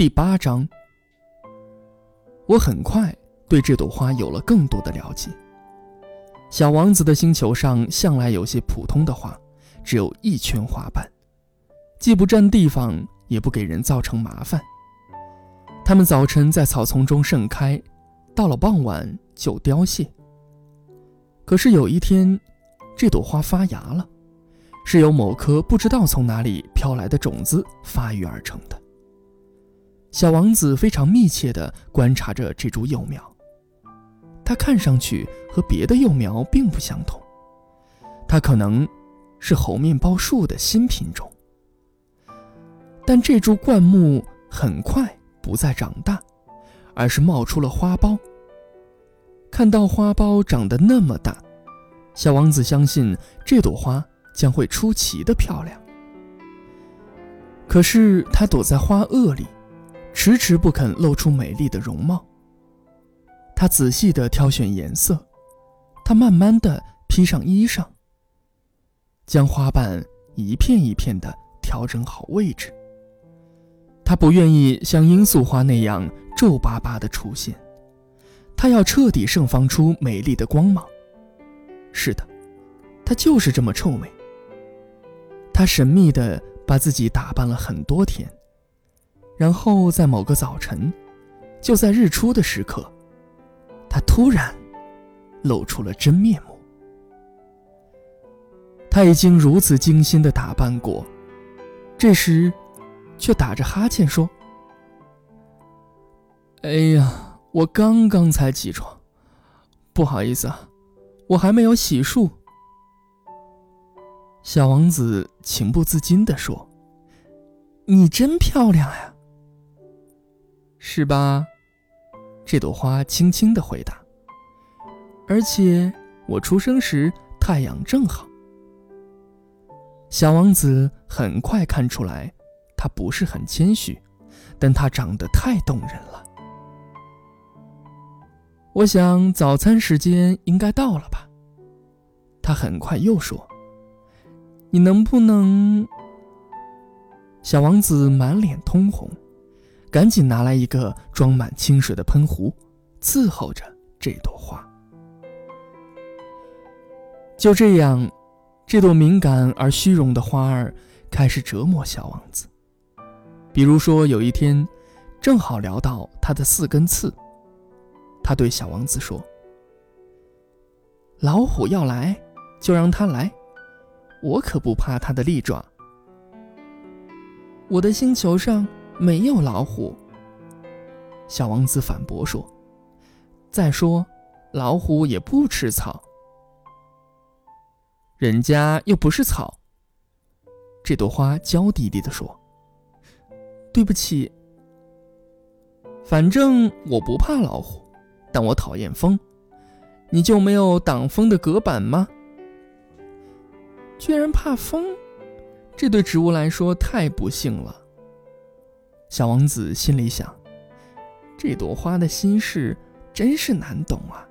第八章，我很快对这朵花有了更多的了解。小王子的星球上向来有些普通的花，只有一圈花瓣，既不占地方，也不给人造成麻烦。它们早晨在草丛中盛开，到了傍晚就凋谢。可是有一天，这朵花发芽了，是由某颗不知道从哪里飘来的种子发育而成的。小王子非常密切地观察着这株幼苗，它看上去和别的幼苗并不相同，它可能是猴面包树的新品种。但这株灌木很快不再长大，而是冒出了花苞。看到花苞长得那么大，小王子相信这朵花将会出奇的漂亮。可是它躲在花萼里。迟迟不肯露出美丽的容貌。他仔细地挑选颜色，他慢慢地披上衣裳，将花瓣一片一片地调整好位置。他不愿意像罂粟花那样皱巴巴地出现，他要彻底盛放出美丽的光芒。是的，他就是这么臭美。他神秘地把自己打扮了很多天。然后在某个早晨，就在日出的时刻，他突然露出了真面目。他已经如此精心的打扮过，这时却打着哈欠说：“哎呀，我刚刚才起床，不好意思啊，我还没有洗漱。”小王子情不自禁地说：“你真漂亮呀！”是吧？这朵花轻轻的回答。而且我出生时太阳正好。小王子很快看出来，他不是很谦虚，但他长得太动人了。我想早餐时间应该到了吧？他很快又说：“你能不能？”小王子满脸通红。赶紧拿来一个装满清水的喷壶，伺候着这朵花。就这样，这朵敏感而虚荣的花儿开始折磨小王子。比如说，有一天，正好聊到他的四根刺，他对小王子说：“老虎要来，就让它来，我可不怕它的利爪。我的星球上。”没有老虎。小王子反驳说：“再说，老虎也不吃草，人家又不是草。”这朵花娇滴滴地说：“对不起，反正我不怕老虎，但我讨厌风。你就没有挡风的隔板吗？居然怕风，这对植物来说太不幸了。”小王子心里想：“这朵花的心事真是难懂啊。”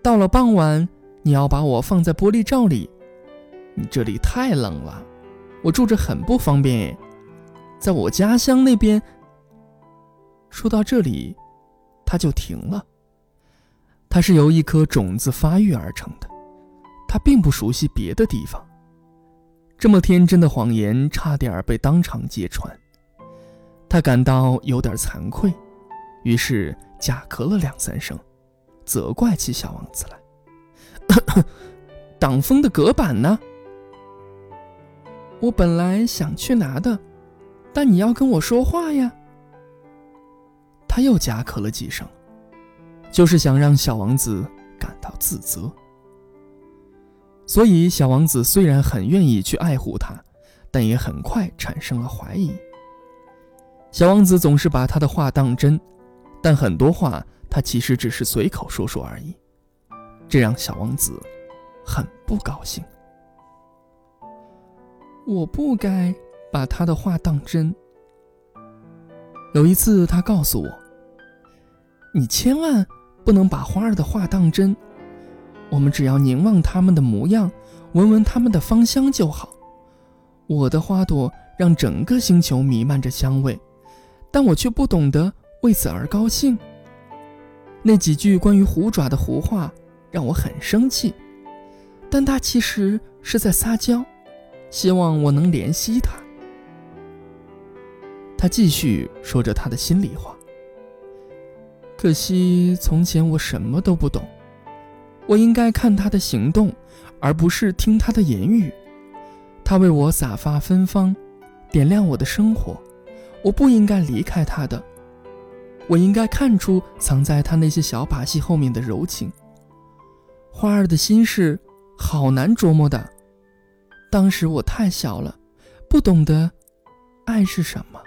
到了傍晚，你要把我放在玻璃罩里。你这里太冷了，我住着很不方便。在我家乡那边。说到这里，他就停了。它是由一颗种子发育而成的，他并不熟悉别的地方。这么天真的谎言差点被当场揭穿，他感到有点惭愧，于是假咳了两三声，责怪起小王子来：“ 挡风的隔板呢？我本来想去拿的，但你要跟我说话呀。”他又假咳了几声，就是想让小王子感到自责。所以，小王子虽然很愿意去爱护他，但也很快产生了怀疑。小王子总是把他的话当真，但很多话他其实只是随口说说而已，这让小王子很不高兴。我不该把他的话当真。有一次，他告诉我：“你千万不能把花儿的话当真。”我们只要凝望它们的模样，闻闻它们的芳香就好。我的花朵让整个星球弥漫着香味，但我却不懂得为此而高兴。那几句关于虎爪的胡话让我很生气，但他其实是在撒娇，希望我能怜惜他。他继续说着他的心里话。可惜从前我什么都不懂，我应该看他的行动，而不是听他的言语。他为我洒发芬芳，点亮我的生活，我不应该离开他的。我应该看出藏在他那些小把戏后面的柔情。花儿的心事好难琢磨的，当时我太小了，不懂得爱是什么。